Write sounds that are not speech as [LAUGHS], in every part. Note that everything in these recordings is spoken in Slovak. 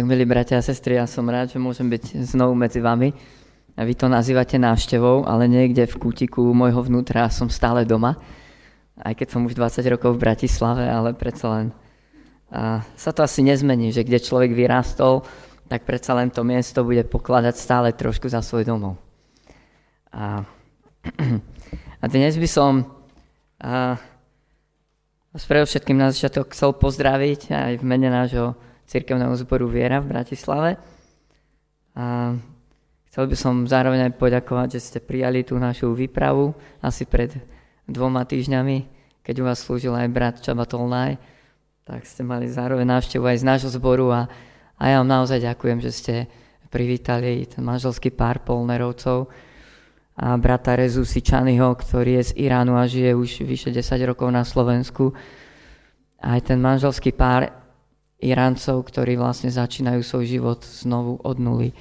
Tak milí bratia a sestry, ja som rád, že môžem byť znovu medzi vami. A vy to nazývate návštevou, ale niekde v kútiku môjho vnútra som stále doma. Aj keď som už 20 rokov v Bratislave, ale predsa len a sa to asi nezmení, že kde človek vyrástol, tak predsa len to miesto bude pokladať stále trošku za svoj domov. A, [CLEARS THROAT] a dnes by som a, vás všetkým na začiatok chcel pozdraviť aj v mene nášho cirkevného zboru Viera v Bratislave. A chcel by som zároveň aj poďakovať, že ste prijali tú našu výpravu asi pred dvoma týždňami, keď u vás slúžil aj brat Čabatolnaj, tak ste mali zároveň návštevu aj z nášho zboru a, a ja vám naozaj ďakujem, že ste privítali ten manželský pár Polnerovcov a brata Rezu Sičanyho, ktorý je z Iránu a žije už vyše 10 rokov na Slovensku. Aj ten manželský pár Iráncov, ktorí vlastne začínajú svoj život znovu od nuly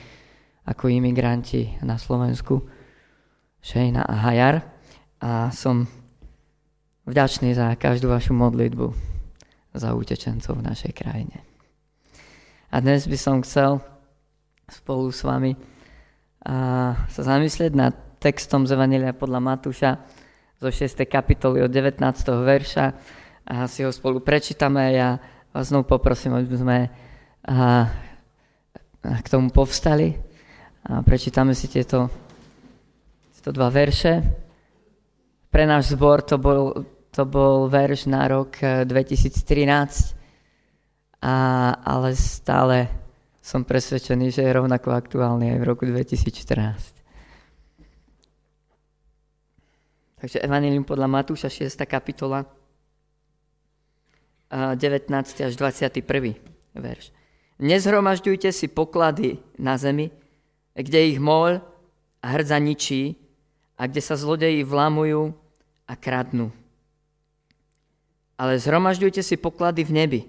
ako imigranti na Slovensku, Šejna a Hajar. A som vďačný za každú vašu modlitbu za utečencov v našej krajine. A dnes by som chcel spolu s vami sa zamyslieť nad textom z Evangelia podľa Matúša zo 6. kapitoly od 19. verša a si ho spolu prečítame. Ja vás znovu poprosím, aby sme a, k tomu povstali a prečítame si tieto, tieto dva verše. Pre náš zbor to bol, to bol verš na rok 2013, e, a, ale stále som presvedčený, že je rovnako aktuálny aj v roku 2014. Takže Evangelium podľa Matúša 6. kapitola 19. až 21. verš. Nezhromažďujte si poklady na zemi, kde ich môľ a hrdza ničí a kde sa zlodeji vlamujú a kradnú. Ale zhromažďujte si poklady v nebi,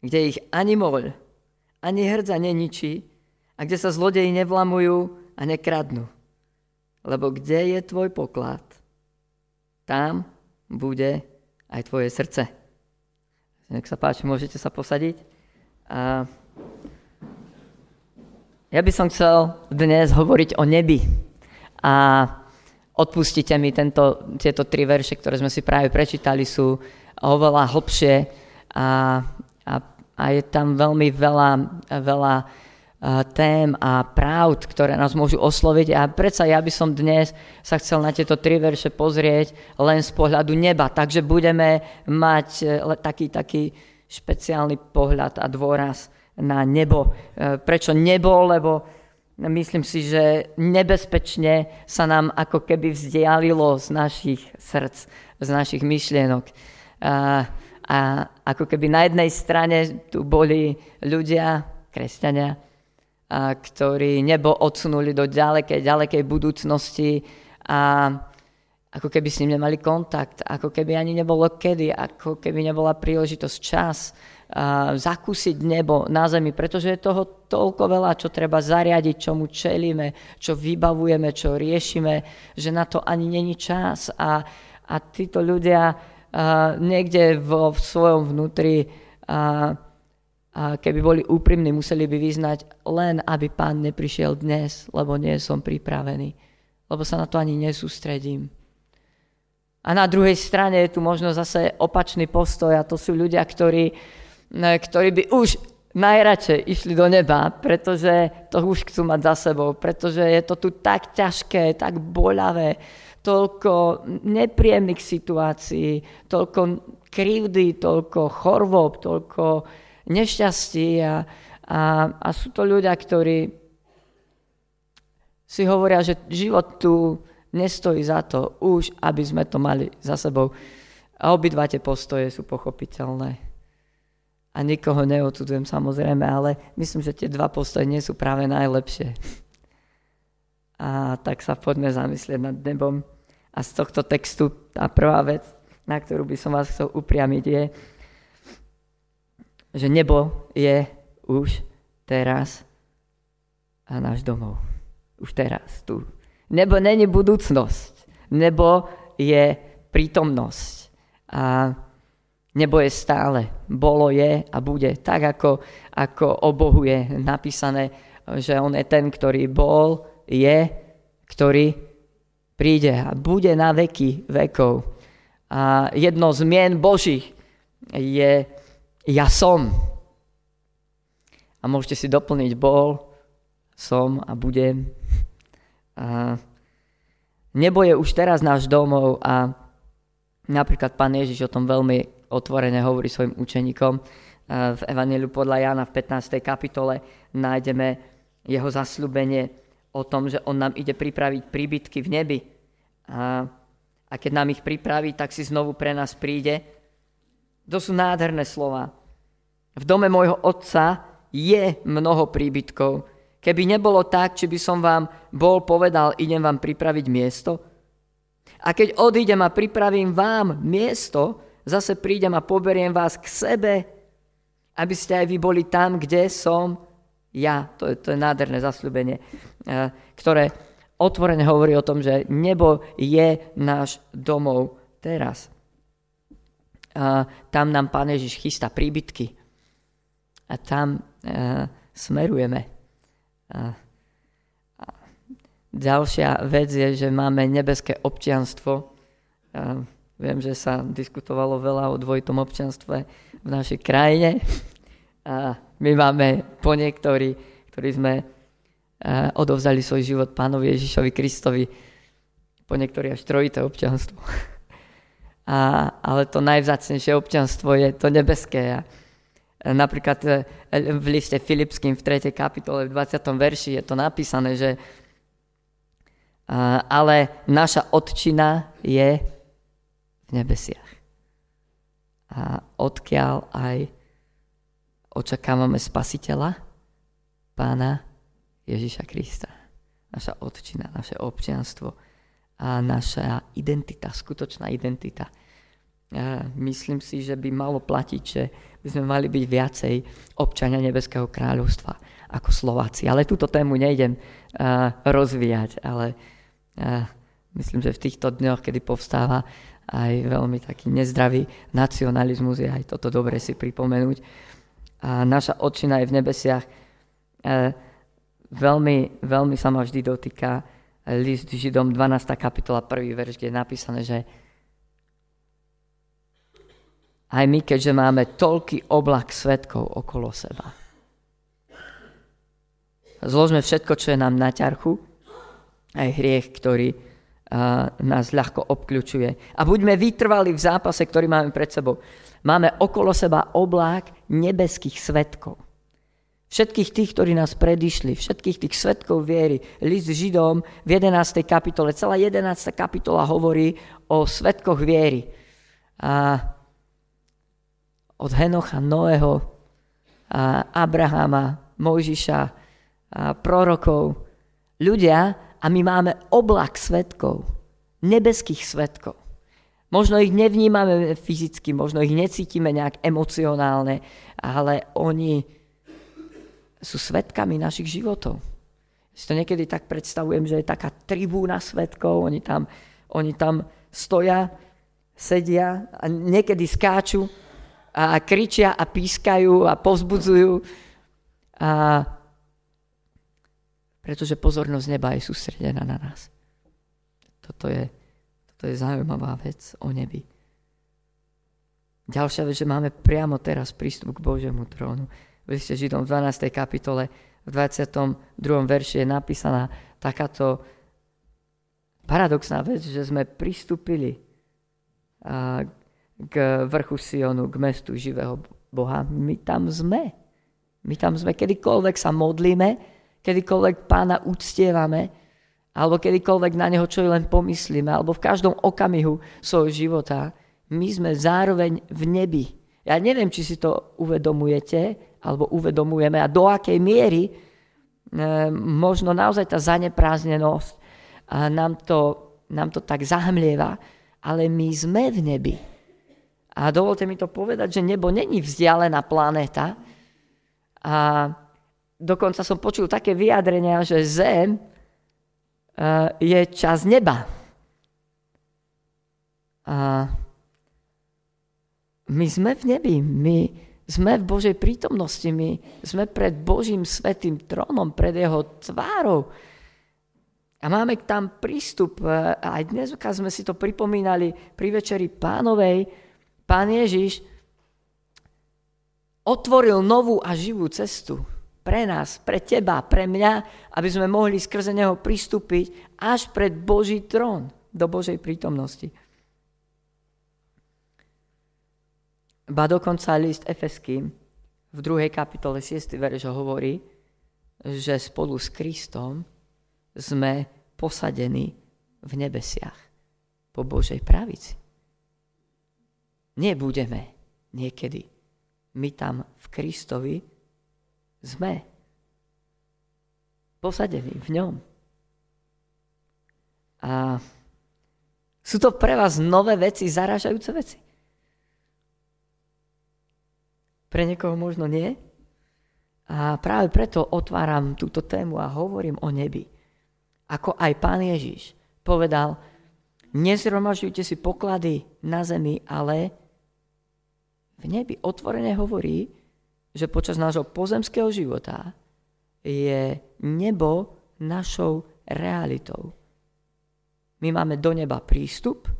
kde ich ani môľ, ani hrdza neničí a kde sa zlodeji nevlamujú a nekradnú. Lebo kde je tvoj poklad, tam bude aj tvoje srdce. Nech sa páči, môžete sa posadiť. A ja by som chcel dnes hovoriť o nebi. A odpustite mi tento, tieto tri verše, ktoré sme si práve prečítali, sú oveľa hlbšie a, a, a je tam veľmi veľa, veľa tém a pravd, ktoré nás môžu osloviť. A predsa ja by som dnes sa chcel na tieto tri verše pozrieť len z pohľadu neba. Takže budeme mať e, taký, taký špeciálny pohľad a dôraz na nebo. E, prečo nebo? Lebo myslím si, že nebezpečne sa nám ako keby vzdialilo z našich srdc, z našich myšlienok. A, a ako keby na jednej strane tu boli ľudia, kresťania, a ktorí nebo odsunuli do ďalekej, ďalekej budúcnosti a ako keby s ním nemali kontakt, ako keby ani nebolo kedy, ako keby nebola príležitosť čas a zakúsiť nebo na zemi, pretože je toho toľko veľa, čo treba zariadiť, čomu čelíme, čo vybavujeme, čo riešime, že na to ani není čas. A, a títo ľudia a, niekde vo v svojom vnútri a, a keby boli úprimní, museli by vyznať len, aby pán neprišiel dnes, lebo nie som pripravený. Lebo sa na to ani nesústredím. A na druhej strane je tu možno zase opačný postoj a to sú ľudia, ktorí, ktorí by už najradšej išli do neba, pretože to už chcú mať za sebou, pretože je to tu tak ťažké, tak boľavé, toľko nepríjemných situácií, toľko krivdy, toľko chorôb, toľko nešťastí a, a, a sú to ľudia, ktorí si hovoria, že život tu nestojí za to už, aby sme to mali za sebou. A obidva tie postoje sú pochopiteľné. A nikoho neodsudzujem samozrejme, ale myslím, že tie dva postoje nie sú práve najlepšie. A tak sa poďme zamyslieť nad nebom. A z tohto textu tá prvá vec, na ktorú by som vás chcel upriamiť, je, že nebo je už teraz a náš domov. Už teraz, tu. Nebo není budúcnosť. Nebo je prítomnosť. A Nebo je stále, bolo, je a bude. Tak ako, ako o Bohu je napísané, že On je ten, ktorý bol, je, ktorý príde a bude na veky vekov. A jedno z mien Božích je ja som. A môžete si doplniť bol, som a budem. A nebo je už teraz náš domov a napríklad pán Ježiš o tom veľmi otvorene hovorí svojim učeníkom. V Evangeliu podľa Jana v 15. kapitole nájdeme jeho zasľubenie o tom, že on nám ide pripraviť príbytky v nebi. A, a keď nám ich pripraví, tak si znovu pre nás príde. To sú nádherné slova. V dome môjho otca je mnoho príbytkov. Keby nebolo tak, či by som vám bol povedal, idem vám pripraviť miesto. A keď odídem a pripravím vám miesto, zase prídem a poberiem vás k sebe, aby ste aj vy boli tam, kde som ja. To je, to je nádherné zasľubenie, eh, ktoré otvorene hovorí o tom, že nebo je náš domov teraz. Tam nám Pán Ježiš chystá príbytky. A tam uh, smerujeme. A, ďalšia vec je, že máme nebeské občianstvo. A viem, že sa diskutovalo veľa o dvojitom občianstve v našej krajine. A my máme po niektorí, ktorí sme odovzali svoj život pánovi Ježišovi Kristovi, po niektorí až trojité občanstvo. [LAUGHS] A, ale to najvzácnejšie občanstvo je to nebeské. A napríklad e, v liste Filipským v 3. kapitole v 20. verši je to napísané, že ale naša odčina je v nebesiach. A odkiaľ aj očakávame spasiteľa, pána Ježiša Krista. Naša odčina, naše občianstvo a naša identita, skutočná identita. Ja myslím si, že by malo platiť, že by sme mali byť viacej občania Nebeského kráľovstva ako Slováci. Ale túto tému nejdem rozvíjať, ale myslím, že v týchto dňoch, kedy povstáva aj veľmi taký nezdravý nacionalizmus, je aj toto dobre si pripomenúť. A naša odčina je v nebesiach. Uh, veľmi, veľmi sa ma vždy dotýka list Židom 12. kapitola 1. verš, kde je napísané, že aj my, keďže máme toľký oblak svetkov okolo seba. Zložme všetko, čo je nám na ťarchu, aj hriech, ktorý uh, nás ľahko obkľúčuje. A buďme vytrvali v zápase, ktorý máme pred sebou. Máme okolo seba oblák nebeských svetkov. Všetkých tých, ktorí nás predišli, všetkých tých svetkov viery. List Židom v 11. kapitole, celá 11. kapitola hovorí o svetkoch viery. A od Henocha, Noého, Abrahama, Mojžiša, prorokov. Ľudia, a my máme oblak svetkov, nebeských svetkov. Možno ich nevnímame fyzicky, možno ich necítime nejak emocionálne, ale oni sú svetkami našich životov. Si to niekedy tak predstavujem, že je taká tribúna svetkov, oni tam, oni tam stoja, sedia a niekedy skáču a kričia a pískajú a povzbudzujú. A pretože pozornosť neba je sústredená na nás. Toto je, toto je zaujímavá vec o nebi. Ďalšia vec, že máme priamo teraz prístup k Božiemu trónu v liste Židom v 12. kapitole v 22. verši je napísaná takáto paradoxná vec, že sme pristúpili vrchu Sionu, k mestu živého Boha. My tam sme. My tam sme. Kedykoľvek sa modlíme, kedykoľvek pána uctievame, alebo kedykoľvek na neho čo len pomyslíme, alebo v každom okamihu svojho života, my sme zároveň v nebi. Ja neviem, či si to uvedomujete, alebo uvedomujeme a do akej miery e, možno naozaj tá zanepráznenosť a nám to, nám to tak zahmlieva, ale my sme v nebi. A dovolte mi to povedať, že nebo není vzdialená planéta. A dokonca som počul také vyjadrenia, že Zem e, je čas neba. A my sme v nebi, my sme v Božej prítomnosti, my sme pred Božím svetým trónom, pred jeho tvárou. A máme tam prístup. Aj dnes, sme si to pripomínali pri večeri pánovej, pán Ježiš otvoril novú a živú cestu pre nás, pre teba, pre mňa, aby sme mohli skrze neho pristúpiť až pred Boží trón, do Božej prítomnosti. Ba dokonca list Efeským v 2. kapitole 6. verš hovorí, že spolu s Kristom sme posadení v nebesiach po Božej pravici. Nebudeme niekedy. My tam v Kristovi sme posadení v ňom. A sú to pre vás nové veci, zarážajúce veci. Pre niekoho možno nie. A práve preto otváram túto tému a hovorím o nebi. Ako aj pán Ježiš povedal, nezhromažďujte si poklady na zemi, ale v nebi otvorene hovorí, že počas nášho pozemského života je nebo našou realitou. My máme do neba prístup,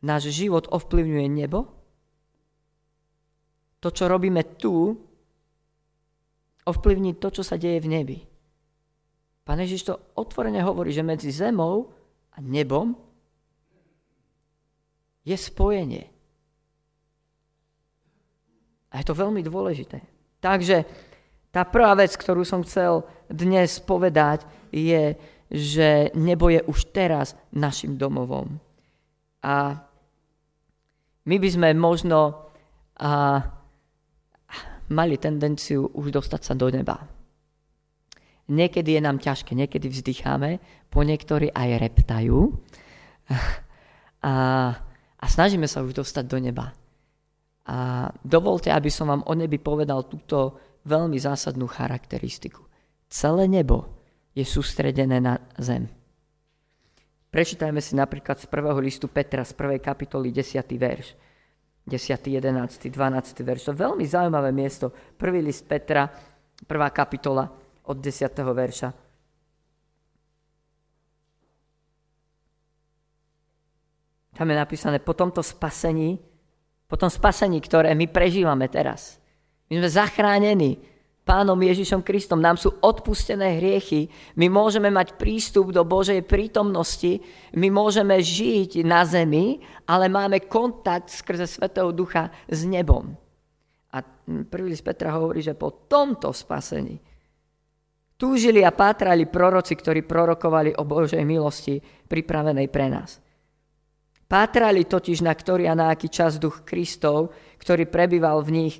náš život ovplyvňuje nebo to, čo robíme tu, ovplyvní to, čo sa deje v nebi. Pane Ježiš to otvorene hovorí, že medzi zemou a nebom je spojenie. A je to veľmi dôležité. Takže tá prvá vec, ktorú som chcel dnes povedať, je, že nebo je už teraz našim domovom. A my by sme možno a, mali tendenciu už dostať sa do neba. Niekedy je nám ťažké, niekedy vzdycháme, po niektorí aj reptajú a, a snažíme sa už dostať do neba. A dovolte, aby som vám o nebi povedal túto veľmi zásadnú charakteristiku. Celé nebo je sústredené na zem. Prečítajme si napríklad z prvého listu Petra z prvej kapitoly 10. verš. 10., 11., 12. verš. To je veľmi zaujímavé miesto. Prvý list Petra, prvá kapitola od 10. verša. Tam je napísané, po tomto spasení, po tom spasení, ktoré my prežívame teraz. My sme zachránení Pánom Ježišom Kristom. Nám sú odpustené hriechy. My môžeme mať prístup do Božej prítomnosti. My môžeme žiť na zemi, ale máme kontakt skrze Svetého Ducha s nebom. A prvý z Petra hovorí, že po tomto spasení túžili a pátrali proroci, ktorí prorokovali o Božej milosti pripravenej pre nás. Pátrali totiž na ktorý a na aký čas duch Kristov, ktorý prebýval v nich,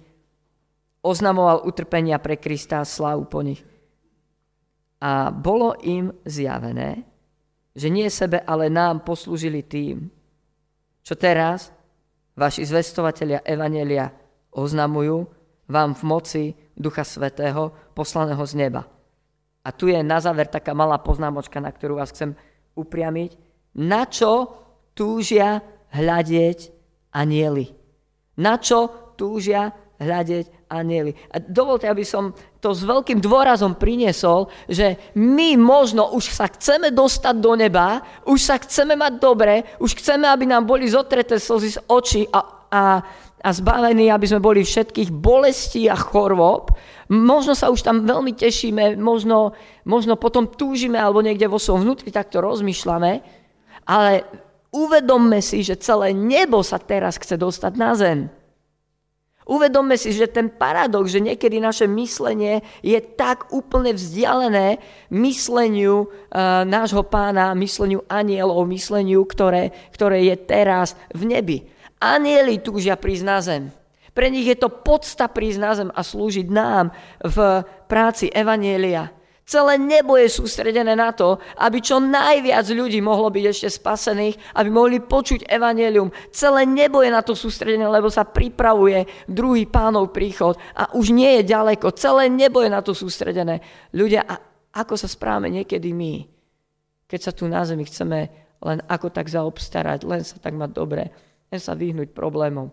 oznamoval utrpenia pre Krista a slavu po nich. A bolo im zjavené, že nie sebe, ale nám poslúžili tým, čo teraz vaši zvestovatelia Evanelia oznamujú vám v moci Ducha Svetého, poslaného z neba. A tu je na záver taká malá poznámočka, na ktorú vás chcem upriamiť. Na čo túžia hľadieť anieli? Na čo túžia hľadieť anieli. A dovolte, aby som to s veľkým dôrazom priniesol, že my možno už sa chceme dostať do neba, už sa chceme mať dobre, už chceme, aby nám boli zotreté slzy z očí a, a, a zbavení, aby sme boli všetkých bolestí a chorôb. Možno sa už tam veľmi tešíme, možno, možno potom túžime alebo niekde vo svojom vnútri takto rozmýšľame, ale uvedomme si, že celé nebo sa teraz chce dostať na zem. Uvedomme si, že ten paradox, že niekedy naše myslenie je tak úplne vzdialené mysleniu uh, nášho pána, mysleniu anielov, mysleniu, ktoré, ktoré je teraz v nebi. Anieli túžia prísť na zem. Pre nich je to podsta prísť na zem a slúžiť nám v práci Evanielia. Celé nebo je sústredené na to, aby čo najviac ľudí mohlo byť ešte spasených, aby mohli počuť evanelium. Celé nebo je na to sústredené, lebo sa pripravuje druhý pánov príchod a už nie je ďaleko. Celé nebo je na to sústredené. Ľudia, a ako sa správame niekedy my, keď sa tu na zemi chceme len ako tak zaobstarať, len sa tak mať dobre, len sa vyhnúť problémom.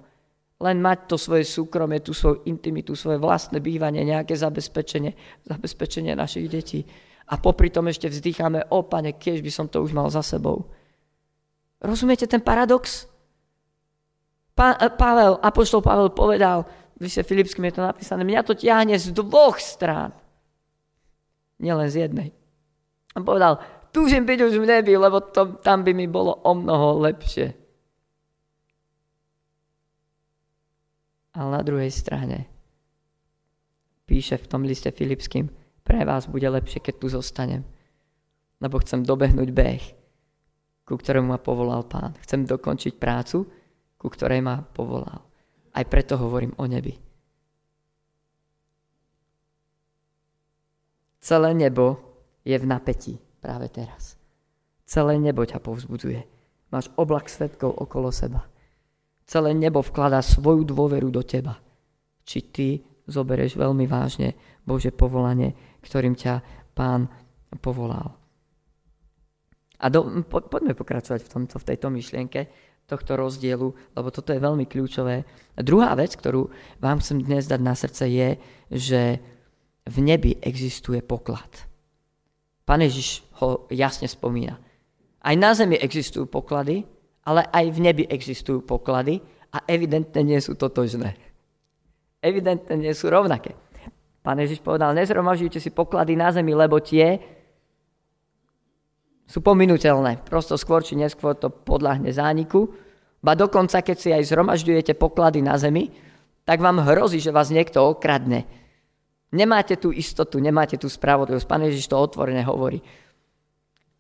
Len mať to svoje súkromie, tú svoju intimitu, svoje vlastné bývanie, nejaké zabezpečenie, zabezpečenie našich detí. A popri tom ešte vzdycháme, o pane, keď by som to už mal za sebou. Rozumiete ten paradox? Pa, e, Pavel, apoštol Pavel povedal, vy ste Filipským je to napísané, mňa to ťahne z dvoch strán. Nielen z jednej. A povedal, túžim byť už v nebi, lebo to, tam by mi bolo o mnoho lepšie. Ale na druhej strane píše v tom liste Filipským, pre vás bude lepšie, keď tu zostanem, lebo chcem dobehnúť beh, ku ktorému ma povolal pán. Chcem dokončiť prácu, ku ktorej ma povolal. Aj preto hovorím o nebi. Celé nebo je v napätí práve teraz. Celé nebo ťa povzbudzuje. Máš oblak svetkov okolo seba. Celé nebo vkladá svoju dôveru do teba. Či ty zoberieš veľmi vážne Bože povolanie, ktorým ťa pán povolal. A do, po, poďme pokračovať v, tomto, v tejto myšlienke tohto rozdielu, lebo toto je veľmi kľúčové. A druhá vec, ktorú vám chcem dnes dať na srdce, je, že v nebi existuje poklad. Pán Ježiš ho jasne spomína. Aj na zemi existujú poklady, ale aj v nebi existujú poklady a evidentne nie sú totožné. Evidentne nie sú rovnaké. Pán Ježiš povedal, nezromažujte si poklady na zemi, lebo tie sú pominuteľné. Prosto skôr či neskôr to podľahne zániku. Ba dokonca, keď si aj zhromažďujete poklady na zemi, tak vám hrozí, že vás niekto okradne. Nemáte tú istotu, nemáte tú spravodlivosť. Pán Ježiš to otvorene hovorí.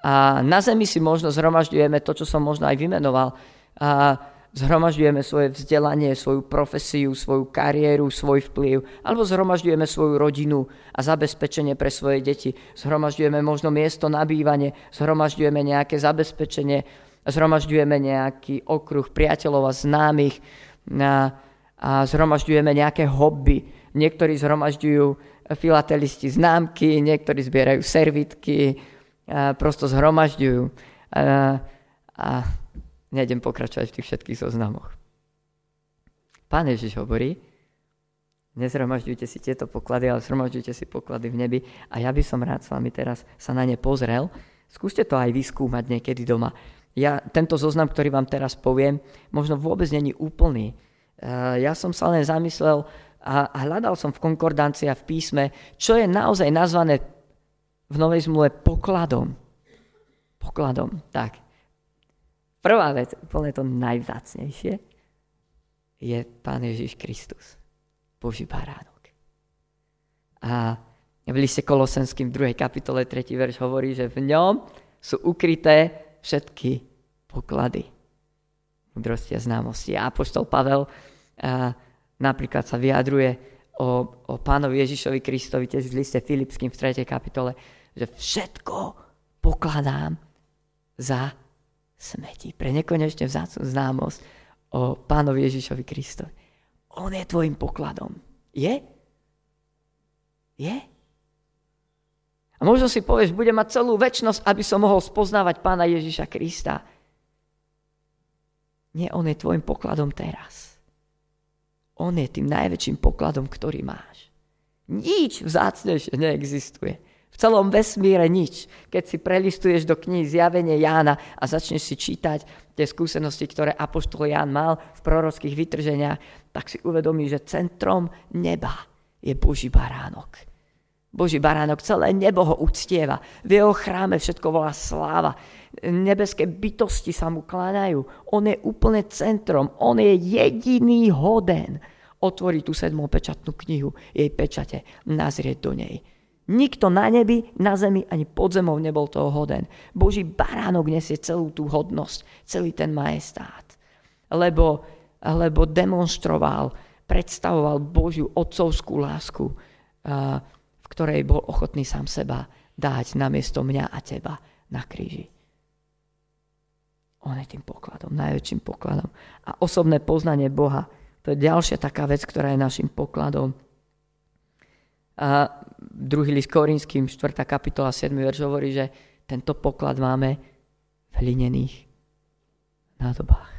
A na zemi si možno zhromažďujeme to, čo som možno aj vymenoval. A zhromažďujeme svoje vzdelanie, svoju profesiu, svoju kariéru, svoj vplyv, alebo zhromažďujeme svoju rodinu a zabezpečenie pre svoje deti. Zhromažďujeme možno miesto na bývanie, zhromažďujeme nejaké zabezpečenie, zhromažďujeme nejaký okruh priateľov a známych a, a zhromažďujeme nejaké hobby. Niektorí zhromažďujú filatelisti známky, niektorí zbierajú servitky, prosto zhromažďujú. A, a Nejdem pokračovať v tých všetkých zoznamoch. Pán Ježiš hovorí, nezhromažďujte si tieto poklady, ale zhromažďujte si poklady v nebi a ja by som rád s vami teraz sa na ne pozrel. Skúste to aj vyskúmať niekedy doma. Ja tento zoznam, ktorý vám teraz poviem, možno vôbec není úplný. E, ja som sa len zamyslel a hľadal som v konkordancii a v písme, čo je naozaj nazvané v Novej zmluve pokladom. Pokladom, tak. Prvá vec, úplne to najvzácnejšie, je Pán Ježiš Kristus, Boží baránok. A v liste Kolosenským v 2. kapitole 3. verš hovorí, že v ňom sú ukryté všetky poklady mudrosti a známosti. A apoštol Pavel a, napríklad sa vyjadruje o, o pánovi Ježišovi Kristovi, tiež v liste Filipským v 3. kapitole, že všetko pokladám za smeti, pre nekonečne vzácnú známosť o pánovi Ježišovi Kristovi. On je tvojim pokladom. Je? Je? A možno si povieš, budem mať celú väčnosť, aby som mohol spoznávať pána Ježiša Krista. Nie, on je tvojim pokladom teraz. On je tým najväčším pokladom, ktorý máš. Nič vzácnejšie neexistuje. V celom vesmíre nič. Keď si prelistuješ do knihy Zjavenie Jána a začneš si čítať tie skúsenosti, ktoré Apoštol Ján mal v prorockých vytrženiach, tak si uvedomíš, že centrom neba je Boží baránok. Boží baránok, celé nebo ho uctieva. V jeho chráme všetko volá sláva. Nebeské bytosti sa mu kláňajú. On je úplne centrom. On je jediný hoden. Otvorí tú sedmú pečatnú knihu, jej pečate, nazrieť do nej Nikto na nebi, na zemi ani pod zemou nebol toho hoden. Boží baránok nesie celú tú hodnosť, celý ten majestát. Lebo, lebo demonstroval, predstavoval Božiu otcovskú lásku, v ktorej bol ochotný sám seba dať namiesto mňa a teba na kríži. On je tým pokladom, najväčším pokladom. A osobné poznanie Boha, to je ďalšia taká vec, ktorá je našim pokladom. A druhý list Korinským, 4. kapitola, 7. verš hovorí, že tento poklad máme v hlinených nádobách.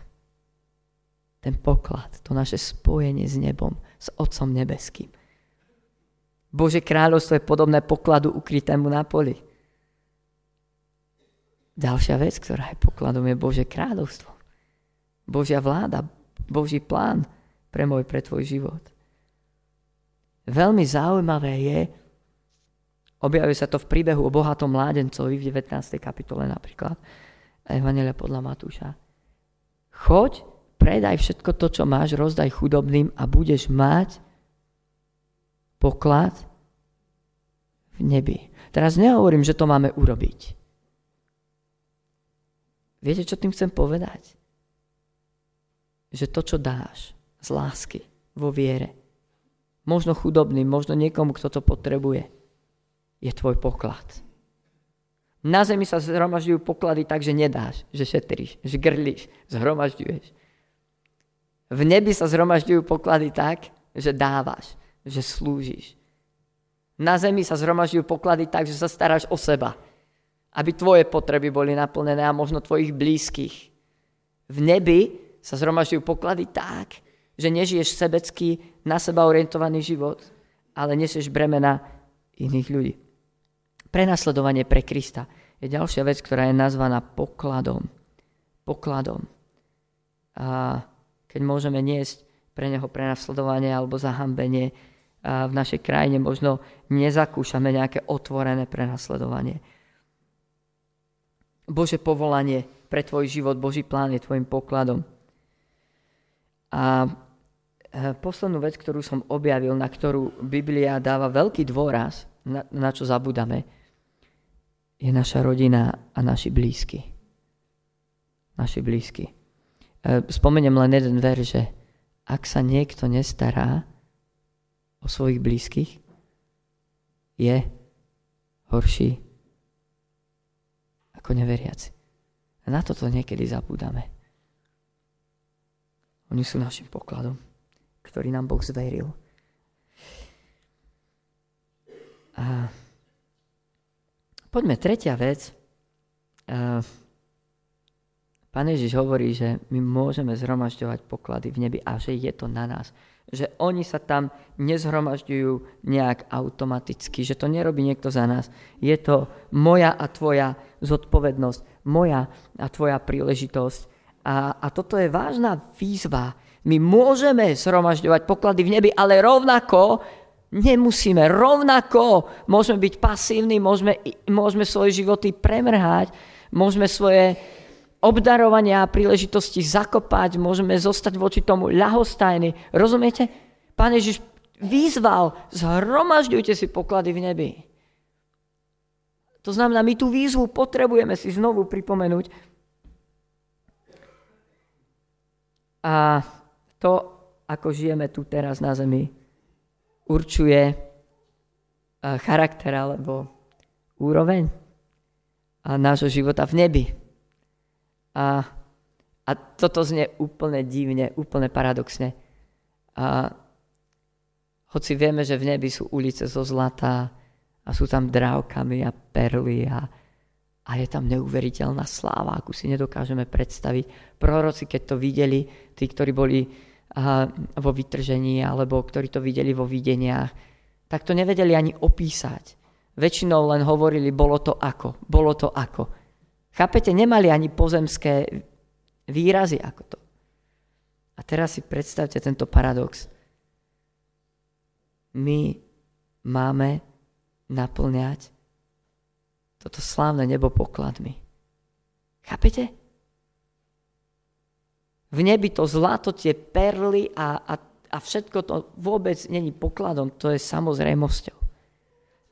ten poklad, to naše spojenie s nebom, s Otcom nebeským. Bože kráľovstvo je podobné pokladu ukrytému na poli. Ďalšia vec, ktorá je pokladom, je Bože kráľovstvo. Božia vláda, Boží plán pre môj, pre tvoj život. Veľmi zaujímavé je, objavuje sa to v príbehu o bohatom mládencovi v 19. kapitole napríklad, Evangelia podľa Matúša. Choď, predaj všetko to, čo máš, rozdaj chudobným a budeš mať poklad v nebi. Teraz nehovorím, že to máme urobiť. Viete, čo tým chcem povedať? Že to, čo dáš z lásky, vo viere, možno chudobným, možno niekomu, kto to potrebuje, je tvoj poklad. Na zemi sa zhromažďujú poklady tak, že nedáš, že šetríš, že grlíš, zhromažďuješ. V nebi sa zhromažďujú poklady tak, že dávaš, že slúžiš. Na zemi sa zhromažďujú poklady tak, že sa staráš o seba, aby tvoje potreby boli naplnené a možno tvojich blízkych. V nebi sa zhromažďujú poklady tak, že nežiješ sebecký, na seba orientovaný život, ale nesieš bremena iných ľudí. Prenasledovanie pre Krista je ďalšia vec, ktorá je nazvaná pokladom. Pokladom. A keď môžeme niesť pre neho prenasledovanie alebo zahambenie a v našej krajine možno nezakúšame nejaké otvorené prenasledovanie. Bože povolanie pre tvoj život, Boží plán je tvojim pokladom. A poslednú vec, ktorú som objavil, na ktorú Biblia dáva veľký dôraz, na, na čo zabudame, je naša rodina a naši blízky. Naši blízky. E, spomeniem len jeden ver, že ak sa niekto nestará o svojich blízkych, je horší ako neveriaci. A na toto niekedy zabúdame. Oni sú našim pokladom, ktorý nám Boh zveril. A poďme, tretia vec. Pán Ježiš hovorí, že my môžeme zhromažďovať poklady v nebi a že je to na nás. Že oni sa tam nezhromažďujú nejak automaticky, že to nerobí niekto za nás. Je to moja a tvoja zodpovednosť, moja a tvoja príležitosť. A, a toto je vážna výzva. My môžeme zhromažďovať poklady v nebi, ale rovnako nemusíme. Rovnako môžeme byť pasívni, môžeme, môžeme svoje životy premrhať, môžeme svoje obdarovania a príležitosti zakopať, môžeme zostať voči tomu ľahostajní. Rozumiete? Pán Ježiš vyzval, zhromažďujte si poklady v nebi. To znamená, my tú výzvu potrebujeme si znovu pripomenúť. A to, ako žijeme tu teraz na zemi, určuje eh, charakter alebo úroveň nášho života v nebi. A, a toto znie úplne divne, úplne paradoxne. A hoci vieme, že v nebi sú ulice zo zlata a sú tam drávkami a perly a, a je tam neuveriteľná sláva, akú si nedokážeme predstaviť. Proroci, keď to videli, tí, ktorí boli vo vytržení alebo ktorí to videli vo videniach, tak to nevedeli ani opísať. Väčšinou len hovorili, bolo to ako, bolo to ako. Chápete, nemali ani pozemské výrazy ako to. A teraz si predstavte tento paradox. My máme naplňať toto slávne nebo pokladmi. Chápete? V nebi to zlato, tie perly a, a, a všetko to vôbec není pokladom, to je samozrejmosťou.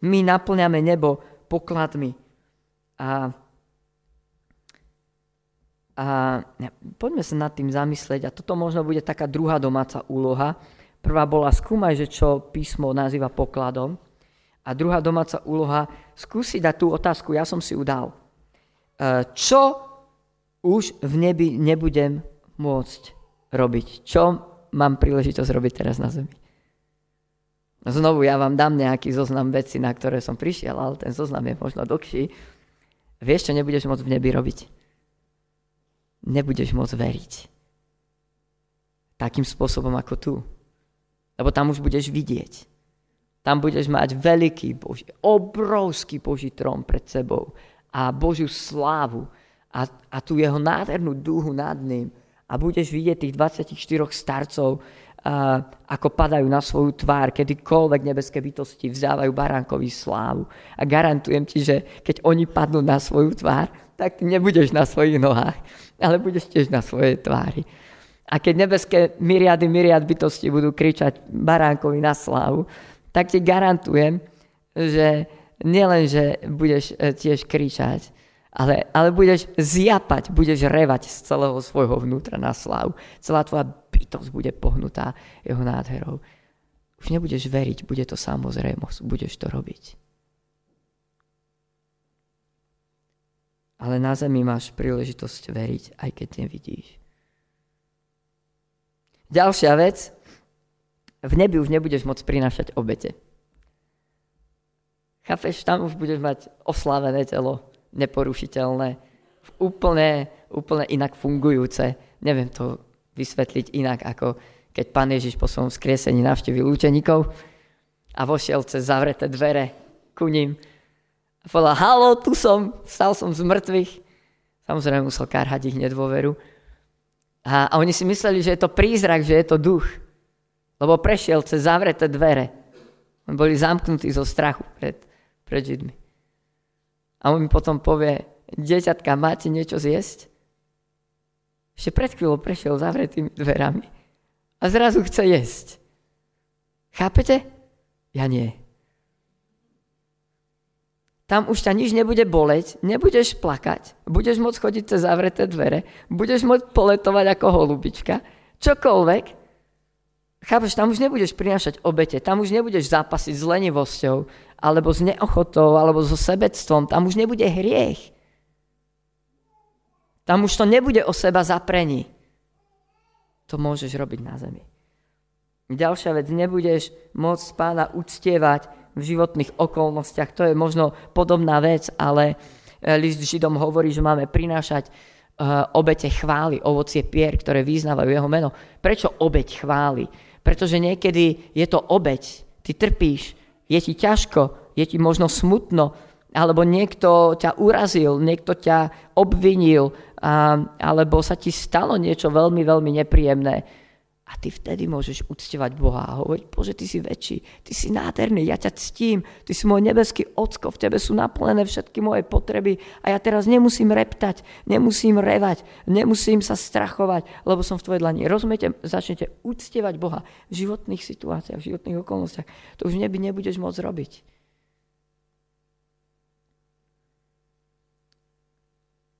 My naplňame nebo pokladmi. A a poďme sa nad tým zamyslieť a toto možno bude taká druhá domáca úloha. Prvá bola skúmaj, že čo písmo nazýva pokladom. A druhá domáca úloha, skúsi dať tú otázku, ja som si udal. E, čo už v nebi nebudem môcť robiť? Čo mám príležitosť robiť teraz na zemi? Znovu ja vám dám nejaký zoznam veci, na ktoré som prišiel, ale ten zoznam je možno dlhší. Vieš, čo nebudeš môcť v nebi robiť? nebudeš môcť veriť. takým spôsobom ako tu. Lebo tam už budeš vidieť. Tam budeš mať veľký Boží, obrovský Boží trón pred sebou a Božiu slávu a, a tu jeho nádhernú duhu nad ním a budeš vidieť tých 24 starcov, a, ako padajú na svoju tvár, kedykoľvek nebeské bytosti vzávajú baránkovi slávu. A garantujem ti, že keď oni padnú na svoju tvár, tak ty nebudeš na svojich nohách, ale budeš tiež na svojej tvári. A keď nebeské myriady, myriad bytosti budú kričať baránkovi na slávu, tak ti garantujem, že nielen, že budeš e, tiež kričať, ale, ale budeš zjapať, budeš revať z celého svojho vnútra na slávu. Celá tvoja bytosť bude pohnutá jeho nádherou. Už nebudeš veriť, bude to samozrejmosť, budeš to robiť. Ale na zemi máš príležitosť veriť, aj keď nevidíš. Ďalšia vec, v nebi už nebudeš môcť prinášať obete. Chápeš, tam už budeš mať oslávené telo, neporušiteľné, úplne, úplne inak fungujúce. Neviem to vysvetliť inak, ako keď pán Ježiš po svojom skriesení navštívil učeníkov a vošiel cez zavreté dvere ku ním a povedal, halo, tu som, stal som z mŕtvych. Samozrejme musel kárhať ich nedôveru. A, a oni si mysleli, že je to prízrak, že je to duch lebo prešiel cez zavreté dvere. Oni boli zamknutí zo strachu pred, pred Židmi. A on mi potom povie, deťatka, máte niečo zjesť? Ešte pred chvíľou prešiel zavretými dverami a zrazu chce jesť. Chápete? Ja nie. Tam už ťa nič nebude boleť, nebudeš plakať, budeš môcť chodiť cez zavreté dvere, budeš môcť poletovať ako holubička, čokoľvek, Chápeš, tam už nebudeš prinášať obete, tam už nebudeš zápasiť s lenivosťou, alebo s neochotou, alebo so sebectvom, tam už nebude hriech. Tam už to nebude o seba zaprení. To môžeš robiť na zemi. Ďalšia vec, nebudeš môcť pána uctievať v životných okolnostiach. To je možno podobná vec, ale eh, list Židom hovorí, že máme prinášať eh, obete chvály, ovocie pier, ktoré vyznávajú jeho meno. Prečo obeť chvály? Pretože niekedy je to obeď. Ty trpíš, je ti ťažko, je ti možno smutno, alebo niekto ťa urazil, niekto ťa obvinil, a, alebo sa ti stalo niečo veľmi, veľmi nepríjemné. A ty vtedy môžeš uctievať Boha a hovoriť, Bože, ty si väčší, ty si nádherný, ja ťa ctím, ty si môj nebeský ocko, v tebe sú naplnené všetky moje potreby a ja teraz nemusím reptať, nemusím revať, nemusím sa strachovať, lebo som v tvojej dlani. Rozumiete? Začnete uctievať Boha v životných situáciách, v životných okolnostiach. To už neby nebudeš môcť robiť.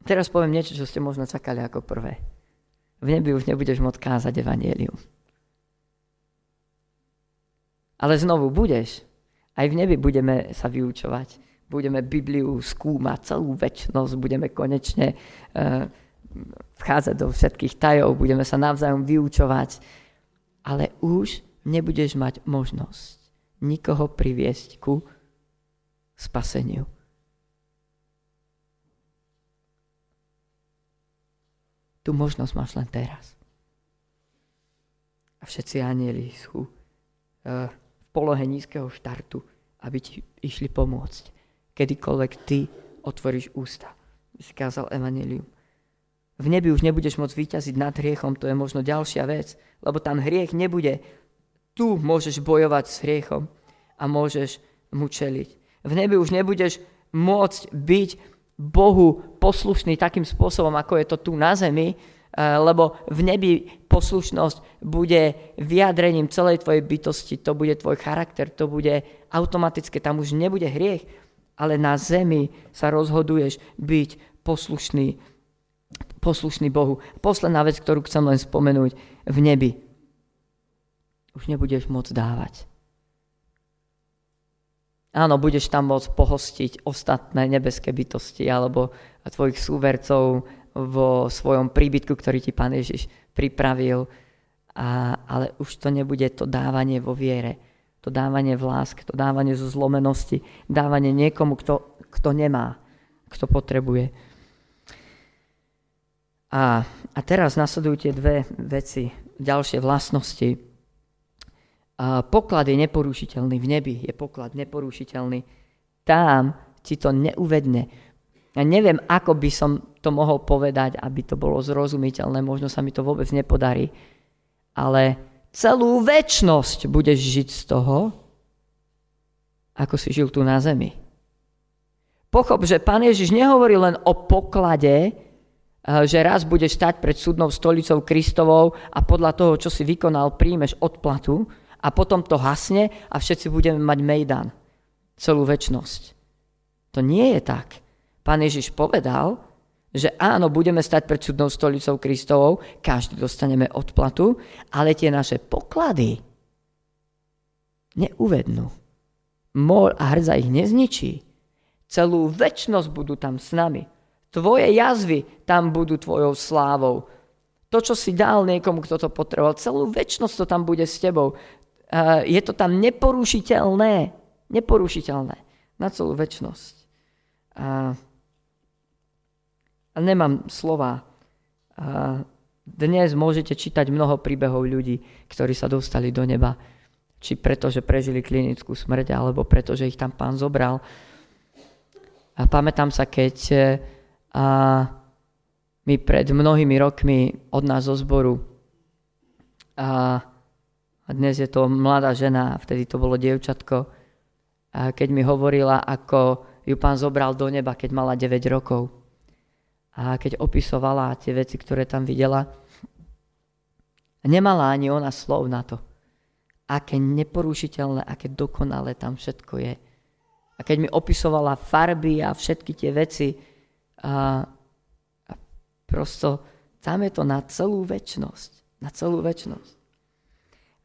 Teraz poviem niečo, čo ste možno čakali ako prvé v nebi už nebudeš môcť kázať evanielium. Ale znovu budeš. Aj v nebi budeme sa vyučovať. Budeme Bibliu skúmať celú väčšnosť, budeme konečne uh, vchádzať do všetkých tajov, budeme sa navzájom vyučovať. Ale už nebudeš mať možnosť nikoho priviesť ku spaseniu. Tu možnosť máš len teraz. A všetci anieli sú uh, v polohe nízkeho štartu, aby ti išli pomôcť. Kedykoľvek ty otvoríš ústa. By si kázal evanelium. V nebi už nebudeš môcť vyťaziť nad hriechom, to je možno ďalšia vec, lebo tam hriech nebude. Tu môžeš bojovať s hriechom a môžeš mu čeliť. V nebi už nebudeš môcť byť Bohu poslušný takým spôsobom, ako je to tu na zemi, eh, lebo v nebi poslušnosť bude vyjadrením celej tvojej bytosti, to bude tvoj charakter, to bude automatické, tam už nebude hriech, ale na zemi sa rozhoduješ byť poslušný, poslušný Bohu. Posledná vec, ktorú chcem len spomenúť, v nebi. Už nebudeš môcť dávať. Áno, budeš tam môcť pohostiť ostatné nebeské bytosti alebo tvojich súvercov vo svojom príbytku, ktorý ti Pán Ježiš pripravil. A, ale už to nebude to dávanie vo viere, to dávanie v láske, to dávanie zo zlomenosti, dávanie niekomu, kto, kto nemá, kto potrebuje. A, a teraz nasledujú tie dve veci. ďalšie vlastnosti. Poklad je neporušiteľný, v nebi je poklad neporušiteľný. Tam ti to neuvedne. Ja neviem, ako by som to mohol povedať, aby to bolo zrozumiteľné, možno sa mi to vôbec nepodarí, ale celú väčnosť budeš žiť z toho, ako si žil tu na zemi. Pochop, že pán Ježiš nehovorí len o poklade, Eh, že raz budeš stať pred súdnou stolicou Kristovou a podľa toho, čo si vykonal, príjmeš odplatu a potom to hasne a všetci budeme mať mejdan celú väčnosť. To nie je tak. Pán Ježiš povedal, že áno, budeme stať pred súdnou stolicou Kristovou, každý dostaneme odplatu, ale tie naše poklady neuvednú. Mor a hrdza ich nezničí. Celú väčnosť budú tam s nami. Tvoje jazvy tam budú tvojou slávou. To, čo si dal niekomu, kto to potreboval, celú väčnosť to tam bude s tebou. Je to tam neporušiteľné. Neporušiteľné. Na celú väčnosť. A, a nemám slova. A dnes môžete čítať mnoho príbehov ľudí, ktorí sa dostali do neba. Či preto, že prežili klinickú smrť, alebo preto, že ich tam pán zobral. A pamätám sa, keď a my pred mnohými rokmi od nás zo zboru a, a dnes je to mladá žena, vtedy to bolo dievčatko, keď mi hovorila, ako ju pán zobral do neba, keď mala 9 rokov. A keď opisovala tie veci, ktoré tam videla, nemala ani ona slov na to, aké neporušiteľné, aké dokonalé tam všetko je. A keď mi opisovala farby a všetky tie veci, a, a prosto tam je to na celú väčnosť. Na celú väčnosť.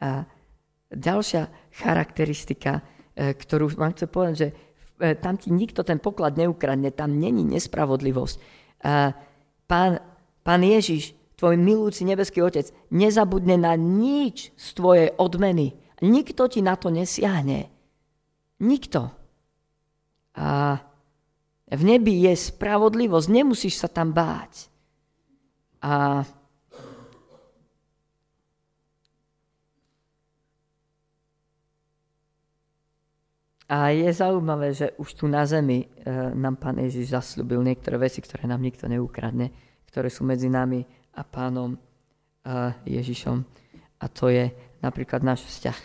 A ďalšia charakteristika, e, ktorú vám chcem povedať, že e, tam ti nikto ten poklad neukradne, tam není nespravodlivosť. A pán, pán Ježiš, tvoj milúci nebeský otec, nezabudne na nič z tvojej odmeny. Nikto ti na to nesiahne. Nikto. A v nebi je spravodlivosť, nemusíš sa tam báť. A A je zaujímavé, že už tu na zemi e, nám Pán Ježiš zaslúbil niektoré veci, ktoré nám nikto neukradne, ktoré sú medzi nami a Pánom e, Ježišom. A to je napríklad náš vzťah,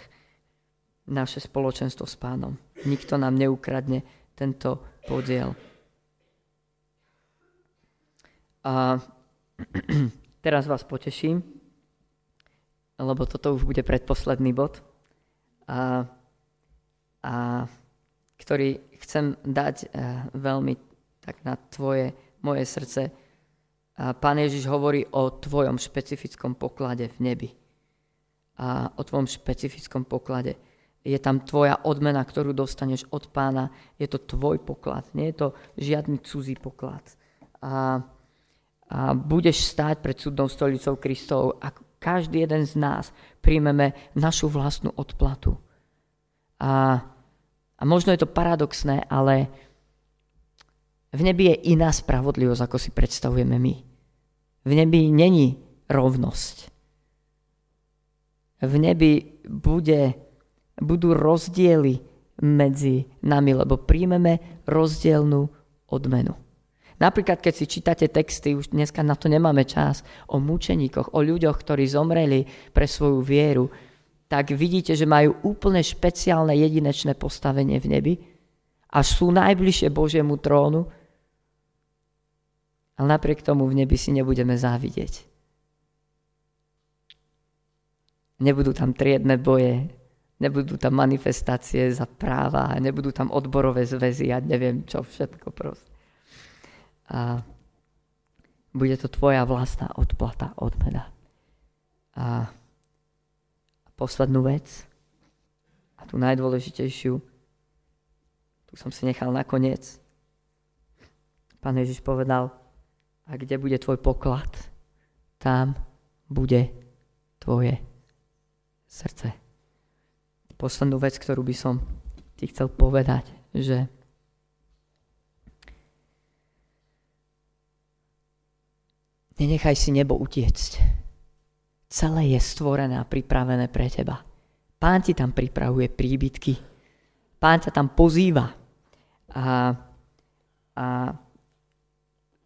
naše spoločenstvo s Pánom. Nikto nám neukradne tento podiel. A [CLEARS THROAT] teraz vás poteším, lebo toto už bude predposledný bod, a, a, ktorý chcem dať a, e, veľmi tak na tvoje, moje srdce. Pán Ježiš hovorí o tvojom špecifickom poklade v nebi. A o tvojom špecifickom poklade. Je tam tvoja odmena, ktorú dostaneš od pána. Je to tvoj poklad, nie je to žiadny cudzí poklad. A a budeš stáť pred súdnou stolicou Kristov a každý jeden z nás príjmeme našu vlastnú odplatu. A, a možno je to paradoxné, ale v nebi je iná spravodlivosť, ako si predstavujeme my. V nebi není rovnosť. V nebi bude, budú rozdiely medzi nami, lebo príjmeme rozdielnú odmenu. Napríklad, keď si čítate texty, už dneska na to nemáme čas, o mučeníkoch, o ľuďoch, ktorí zomreli pre svoju vieru, tak vidíte, že majú úplne špeciálne jedinečné postavenie v nebi a sú najbližšie Božiemu trónu, ale napriek tomu v nebi si nebudeme závidieť. Nebudú tam triedne boje, nebudú tam manifestácie za práva, nebudú tam odborové zväzy a neviem čo všetko proste a bude to tvoja vlastná odplata, odmena. A poslednú vec, a tú najdôležitejšiu, tu som si nechal nakoniec. Pán Ježiš povedal, a kde bude tvoj poklad, tam bude tvoje srdce. Poslednú vec, ktorú by som ti chcel povedať, že Nenechaj si nebo utiecť. Celé je stvorené a pripravené pre teba. Pán ti tam pripravuje príbytky. Pán ťa tam pozýva. A, a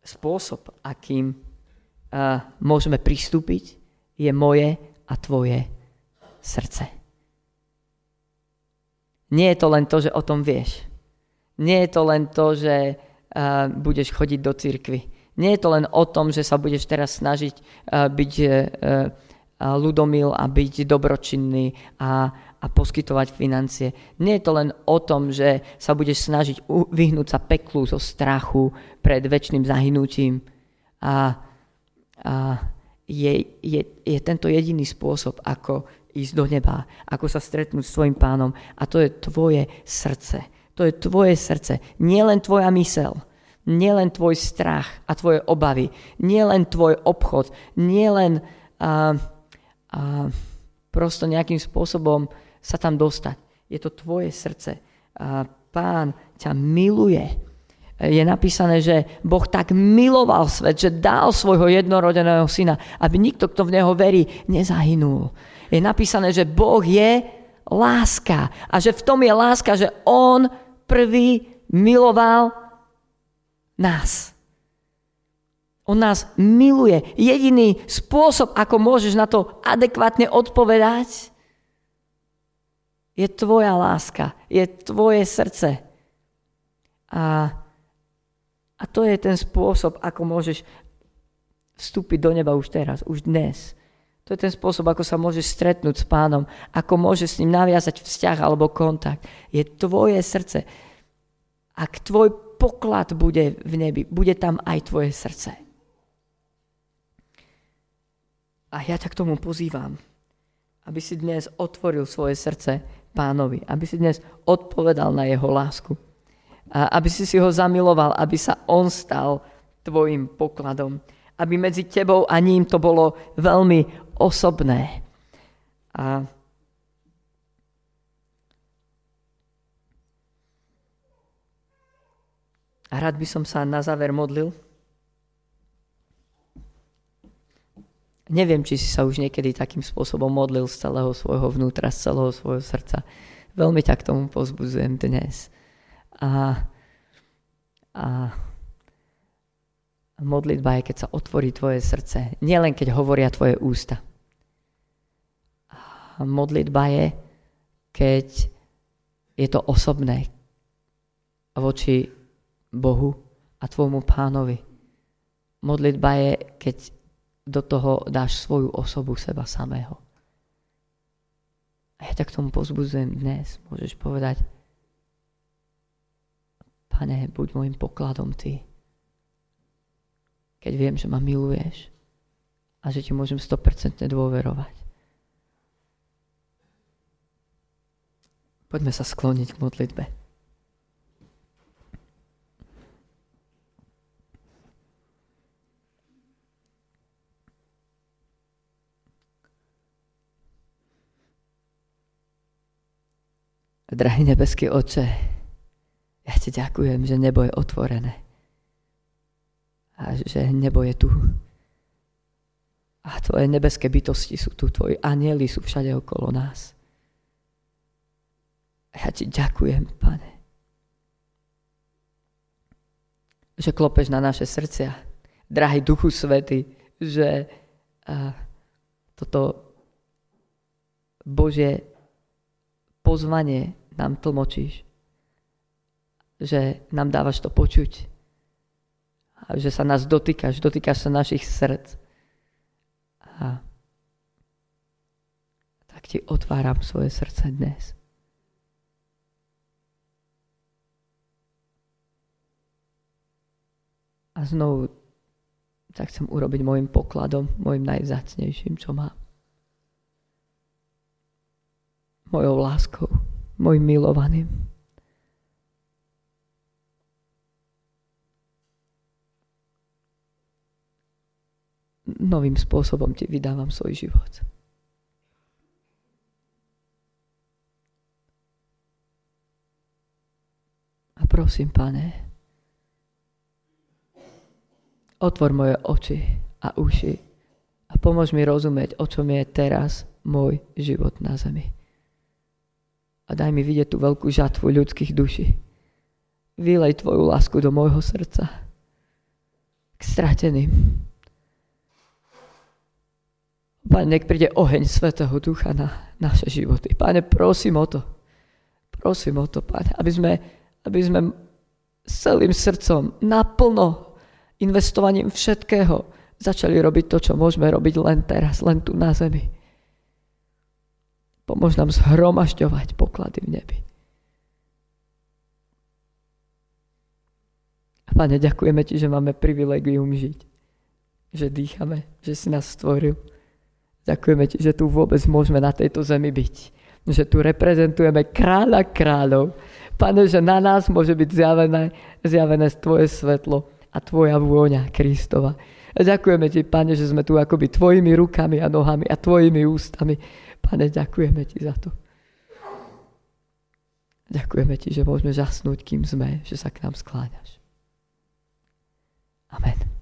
spôsob, akým uh, môžeme pristúpiť, je moje a tvoje srdce. Nie je to len to, že o tom vieš. Nie je to len to, že uh, budeš chodiť do cirkvy. Nie je to len o tom, že sa budeš teraz snažiť uh, byť uh, ľudomil a byť dobročinný a, a poskytovať financie. Nie je to len o tom, že sa budeš snažiť vyhnúť sa peklu zo strachu pred väčšným zahynutím. A, a je, je, je tento jediný spôsob, ako ísť do neba, ako sa stretnúť s tvojim pánom. A to je tvoje srdce. To je tvoje srdce. Nie len tvoja mysel. Nie len tvoj strach a tvoje obavy. Nie len tvoj obchod. Nie len... Uh, a prosto nejakým spôsobom sa tam dostať. Je to tvoje srdce. A pán ťa miluje. Je napísané, že Boh tak miloval svet, že dal svojho jednorodeného syna, aby nikto, kto v neho verí, nezahynul. Je napísané, že Boh je láska a že v tom je láska, že On prvý miloval nás. On nás miluje. Jediný spôsob, ako môžeš na to adekvátne odpovedať, je tvoja láska, je tvoje srdce. A, a to je ten spôsob, ako môžeš vstúpiť do neba už teraz, už dnes. To je ten spôsob, ako sa môžeš stretnúť s pánom, ako môžeš s ním naviazať vzťah alebo kontakt. Je tvoje srdce. Ak tvoj poklad bude v nebi, bude tam aj tvoje srdce. A ja ťa k tomu pozývam, aby si dnes otvoril svoje srdce pánovi, aby si dnes odpovedal na jeho lásku. A aby si si ho zamiloval, aby sa on stal tvojim pokladom. Aby medzi tebou a ním to bolo veľmi osobné. A A rád by som sa na záver modlil. Neviem, či si sa už niekedy takým spôsobom modlil z celého svojho vnútra, z celého svojho srdca. Veľmi ťa k tomu pozbudzujem dnes. A, a modlitba je, keď sa otvorí tvoje srdce. Nielen keď hovoria tvoje ústa. A modlitba je, keď je to osobné voči Bohu a tvojmu pánovi. Modlitba je, keď do toho dáš svoju osobu seba samého. A ja ťa k tomu pozbudzujem dnes. Môžeš povedať, Pane, buď môjim pokladom Ty. Keď viem, že ma miluješ a že Ti môžem 100% dôverovať. Poďme sa skloniť k modlitbe. Drahý nebeský oče, ja ti ďakujem, že nebo je otvorené. A že nebo je tu. A tvoje nebeské bytosti sú tu, tvoji anieli sú všade okolo nás. A ja ti ďakujem, pane, že klopeš na naše srdcia. Drahý Duchu Svety, že a, toto Božie pozvanie nám tlmočíš. Že nám dávaš to počuť. A že sa nás dotýkaš, dotýkaš sa našich srdc. A tak ti otváram svoje srdce dnes. A znovu tak chcem urobiť môjim pokladom, môjim najvzácnejším, čo mám mojou láskou, môjim milovaným. Novým spôsobom ti vydávam svoj život. A prosím, pane, otvor moje oči a uši a pomôž mi rozumieť, o čom je teraz môj život na zemi. A daj mi vidieť tú veľkú žatvu ľudských duší. Vylej tvoju lásku do môjho srdca. K strateným. Pane, nech príde oheň Svetého Ducha na naše životy. Pane, prosím o to. Prosím o to, Pane, aby sme, aby sme celým srdcom, naplno, investovaním všetkého, začali robiť to, čo môžeme robiť len teraz, len tu na zemi. Pomôž nám zhromažďovať poklady v nebi. A Pane, ďakujeme Ti, že máme privilegium žiť. Že dýchame, že si nás stvoril. Ďakujeme Ti, že tu vôbec môžeme na tejto zemi byť. Že tu reprezentujeme kráľa kráľov. Pane, že na nás môže byť zjavené, zjavené Tvoje svetlo a Tvoja vôňa Kristova. Ďakujeme Ti, Pane, že sme tu akoby Tvojimi rukami a nohami a Tvojimi ústami. Pane, ďakujeme Ti za to. Ďakujeme Ti, že môžeme žasnúť, kým sme, že sa k nám skláňaš. Amen.